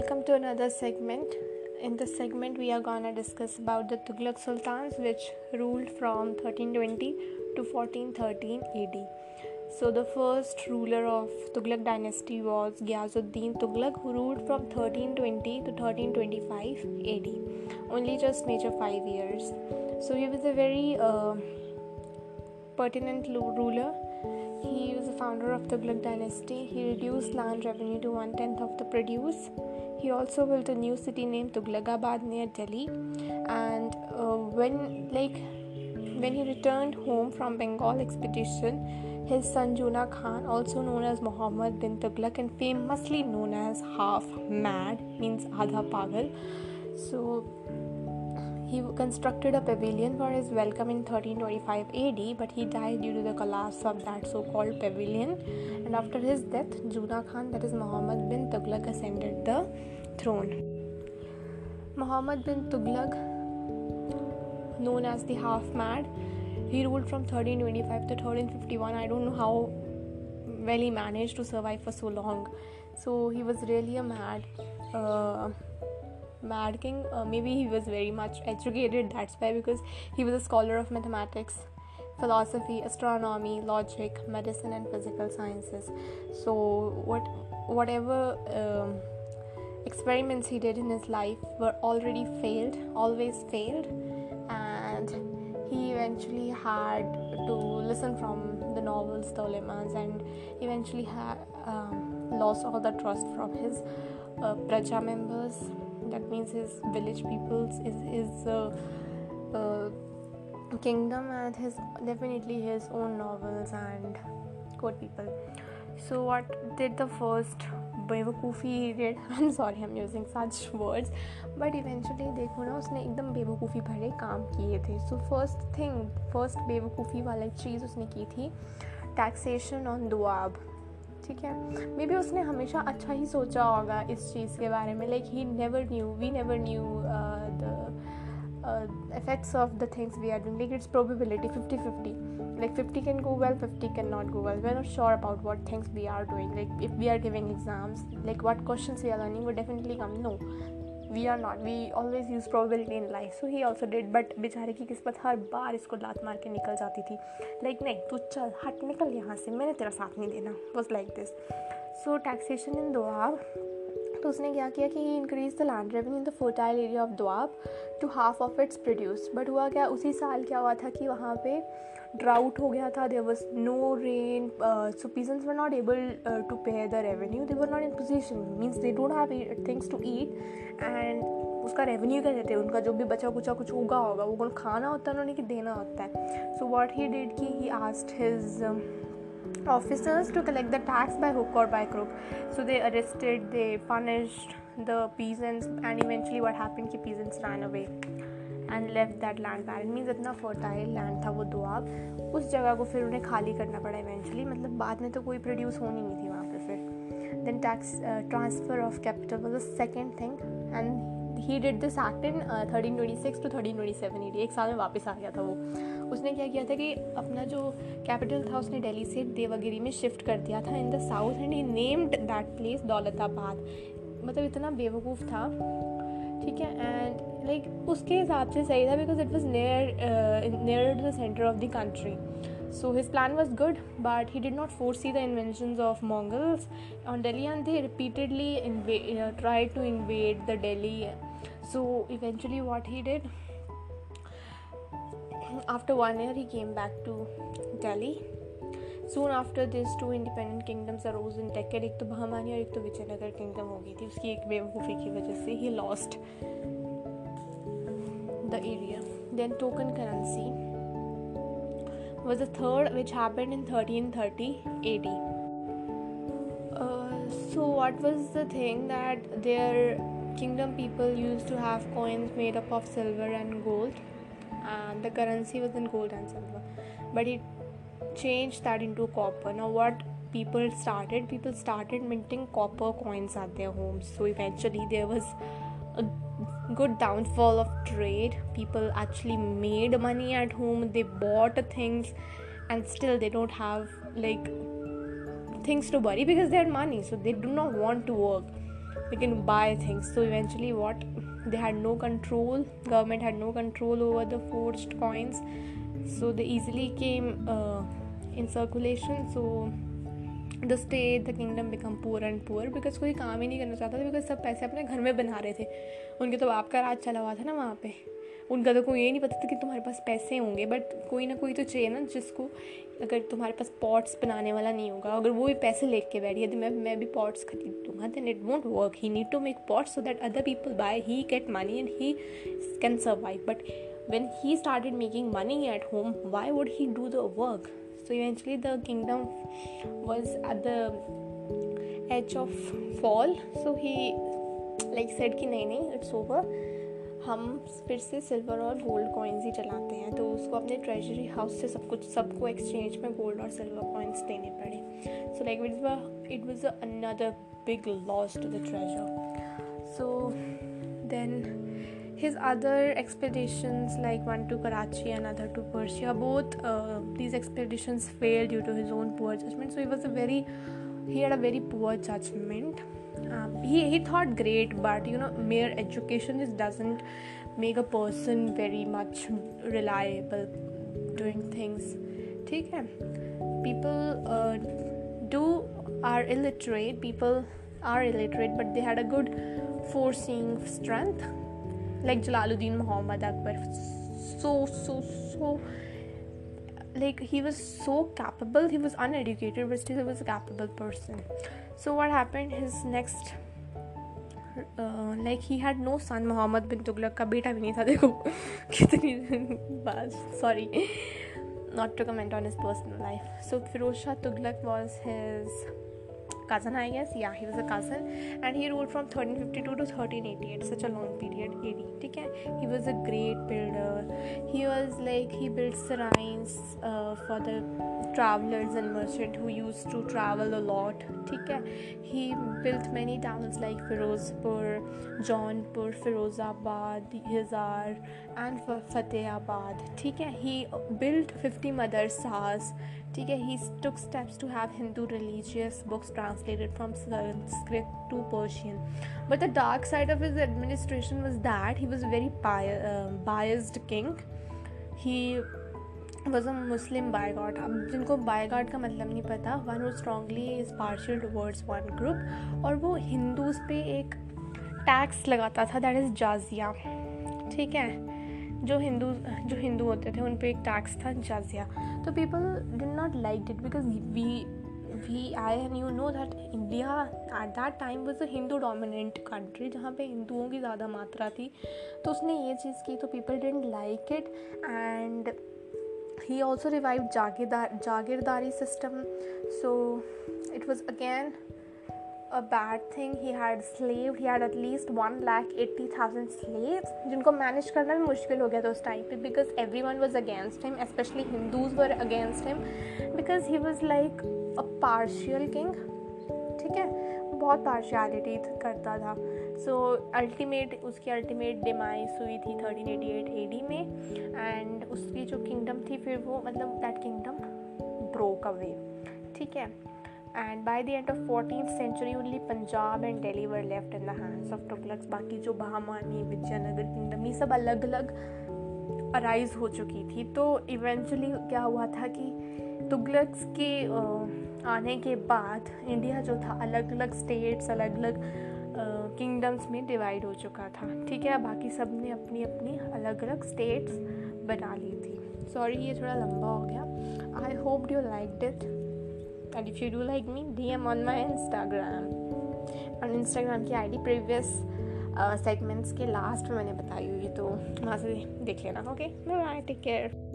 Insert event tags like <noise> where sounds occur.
welcome to another segment. In this segment, we are gonna discuss about the Tughlaq Sultans, which ruled from 1320 to 1413 AD. So, the first ruler of Tughlaq dynasty was Gyazuddin Tughlaq, who ruled from 1320 to 1325 AD, only just major five years. So, he was a very uh, pertinent ruler he was the founder of the Tughlaq dynasty. He reduced land revenue to one tenth of the produce. He also built a new city named Tughlaqabad near Delhi. And uh, when, like, when he returned home from Bengal expedition, his son Juna Khan, also known as Muhammad bin Tughlaq and famously known as half mad, means Adha Pagal. So he constructed a pavilion for his welcome in 1325 AD, but he died due to the collapse of that so called pavilion. And after his death, Juna Khan, that is Muhammad bin Tughlaq, ascended the throne. Muhammad bin Tughlaq, known as the half mad, he ruled from 1325 to 1351. I don't know how well he managed to survive for so long. So he was really a mad. Uh, Mad King, uh, maybe he was very much educated, that's why, because he was a scholar of mathematics, philosophy, astronomy, logic, medicine, and physical sciences. So, what whatever um, experiments he did in his life were already failed, always failed, and he eventually had to listen from the novels, the ulemas, and eventually had um, lost all the trust from his uh, praja members that means his village peoples is his uh, uh, kingdom and his definitely his own novels and court people so what did the first बेवकूफ़ी did I'm sorry I'm using such words but eventually देखो ना उसने एकदम बेवकूफ़ी भरे काम किए थे सो फर्स्ट थिंग फर्स्ट बेवकूफ़ी वाला चीज़ उसने की थी टैक्सेशन ऑन दुआब ठीक है? मे बी उसने हमेशा अच्छा ही सोचा होगा इस चीज़ के बारे में। Like he never knew we never knew the effects of the things we are doing like it's probability fifty fifty like fifty can go well fifty can not go well we are not sure about what things we are doing like if we are giving exams like what question we are learning वो definitely come no we are not we always use probability in life so he also did but बेचारे की किस्मत हर बार इसको लात मार के निकल जाती थी। लाइक like, नहीं तू चल हट निकल यहाँ से। मैंने तेरा साथ नहीं देना। Was like this so taxation in Doab तो उसने क्या किया कि he increase the land revenue in the fertile area of Doab to half of its produce but हुआ क्या? उसी साल क्या हुआ था कि वहाँ पे ड्राउट हो गया था. No rain uh, so peasants were not able uh, to pay the revenue. They were not in position. Means they don't have things to eat and उसका रेवेन्यू क्या देते हैं? उनका जो भी बचा कुचा कुछ उगा होगा वो खाना होता है? उन्होंने कि देना होता है. सो वॉट ही डिड कि he asked his officers to collect the tax by hook or by crook. So they arrested, they punished the peasants, and eventually, what happened? Ki peasants ran away. And left that land barren means इतना fertile land था वो दुआब उस जगह को फिर उन्हें खाली करना पड़ा इवेंचुअली मतलब बाद में तो कोई प्रोड्यूस होनी नहीं थी वहाँ पे फिर then tax transfer of capital was the second thing and he did this act in thirteen twenty six to thirteen twenty seven eighty एक साल में वापस आ गया था वो। उसने क्या किया था कि अपना जो कैपिटल था उसने दिल्ली से देवगिरी में शिफ्ट कर दिया था in the south and he named that place Daulatabad. मतलब इतना बेवकूफ़ था। ठीक है? एंड लाइक like, उसके हिसाब से सही था because it was near near to the centre of the country so his plan was good but he did not foresee the inventions of mongols. On delhi and they repeatedly inv- uh, tried to invade the delhi so eventually what he did after one year he came back to delhi soon after this two independent kingdoms arose in decade एक तो बहमानी और एक तो Vijayanagar kingdom हो गई थी उसकी एक बेवकूफ़ी की वजह से ही lost the area. Then token currency was the third, which happened in 1330 AD. Uh, so, what was the thing that their kingdom people used to have coins made up of silver and gold, and the currency was in gold and silver, but it changed that into copper. Now, what people started? People started minting copper coins at their homes. So, eventually, there was a good downfall of trade people actually made money at home they bought things and still they don't have like things to buy because they had money so they do not want to work they can buy things so eventually what they had no control government had no control over the forged coins so they easily came uh, in circulation so the state the kingdom become poor and poor because कोई काम ही नहीं करना चाहता था because सब पैसे अपने घर में बना रहे थे उनके तो बाप का राज चला हुआ था ना वहाँ पे उनका तो को ये नहीं पता था कि तुम्हारे पास पैसे होंगे बट कोई ना कोई तो चाहिए ना जिसको अगर तुम्हारे पास पॉट्स बनाने वाला नहीं होगा, अगर वो भी पैसे लेके बैठी है तो मैं मैं भी पॉट्स खरीद लूँगा then it won't work he need to make pots so that other people buy he get money and he can survive but when he started making money at home, why would he do the work? So eventually the kingdom was at the edge of fall. So he, like, said कि नहीं नहीं it's over हम फिर से silver और gold coins ही चलाते हैं तो उसको अपने ट्रेजरी हाउस से सब कुछ, सबको एक्सचेंज में गोल्ड और सिल्वर कॉइन्स देने पड़े। So like it it was another big loss to the treasure so then his other expeditions like one to Karachi and other to Persia both these expeditions fail due to his own poor judgement so he was a very he had a very poor judgement um, he, he thought great but you know mere education just doesn't make a person very much reliable doing things ठीक है people uh, do are illiterate people are illiterate but they had a good foreseeing strength like Jalaluddin Muhammad Akbar so so so like he was so capable he was uneducated but still he was a capable person So what happened his next like he had no son Mohammad bin Tughlaq का बेटा भी नहीं था। देखो, <laughs> कितनी बात। Sorry not to comment on his personal life so Firoz Shah Tughlaq was his cousin I guess yeah he was a cousin and he rule from thirteen fifty two to thirteen eighty eight such a long period AD ठीक है he was a great builder he was like he built shrines uh, for the travelers and merchant who used to travel a lot ठीक है he built many towns like Firozpur Jaunpur Firozabad Hizar and Fatehabad ठीक है he built 50 madrasas ठीक है he took steps to have Hindu religious books translated from Sanskrit to Persian. But the dark side of his administration was that he was a very uh, biased king. He was a Muslim bigot. अब जिनको bigot का मतलब नहीं पता one वो strongly is partial towards one group और वो हिंदूज पे एक टैक्स लगाता था दैट इज़ जाजिया ठीक है जो हिंदू जो हिंदू होते थे उन पर एक टैक्स था जाजिया तो people did not like it because we we I and you know that India at that time was a Hindu dominant country जहाँ पे हिंदुओं की ज़्यादा मात्रा थी तो उसने ये चीज़ की तो people didn't like it and he also revive jagirdar jagirdari system so it was again bad thing he had slave he had at least one lakh eighty thousand slaves जिनको manage करना भी मुश्किल हो गया था उस टाइम पे because everyone was against him especially Hindus were against him because he was like a partial king. ठीक है? बहुत पार्शियलिटी करता था। सो so, अल्टीमेट उसकी अल्टीमेट डिमाइस हुई थी 1388 एडी में। एंड उसकी जो किंगडम थी फिर वो मतलब दैट किंगडम ब्रोक अवे ठीक है? And by the end of 14th century only Punjab and Delhi were left in the hands of Tughlaqs बाकी जो बहामानी विजयनगर किंगडम ये सब अलग अलग अराइज हो चुकी थी तो इवेंचुअली क्या हुआ था कि तुगलक्स के आने के बाद इंडिया जो था अलग अलग स्टेट्स अलग अलग किंगडम्स में डिवाइड हो चुका था। ठीक है, बाकी सबने अपनी अपनी अलग अलग स्टेट्स बना ली थी। सॉरी ये थोड़ा लंबा हो गया। I hope you like it if you do like me D M on my Instagram और इंस्टाग्राम की आई डी प्रीवियस सेगमेंट्स के लास्ट में मैंने बताई हुई तो वहाँ से देख लेना ओके बाय टेक केयर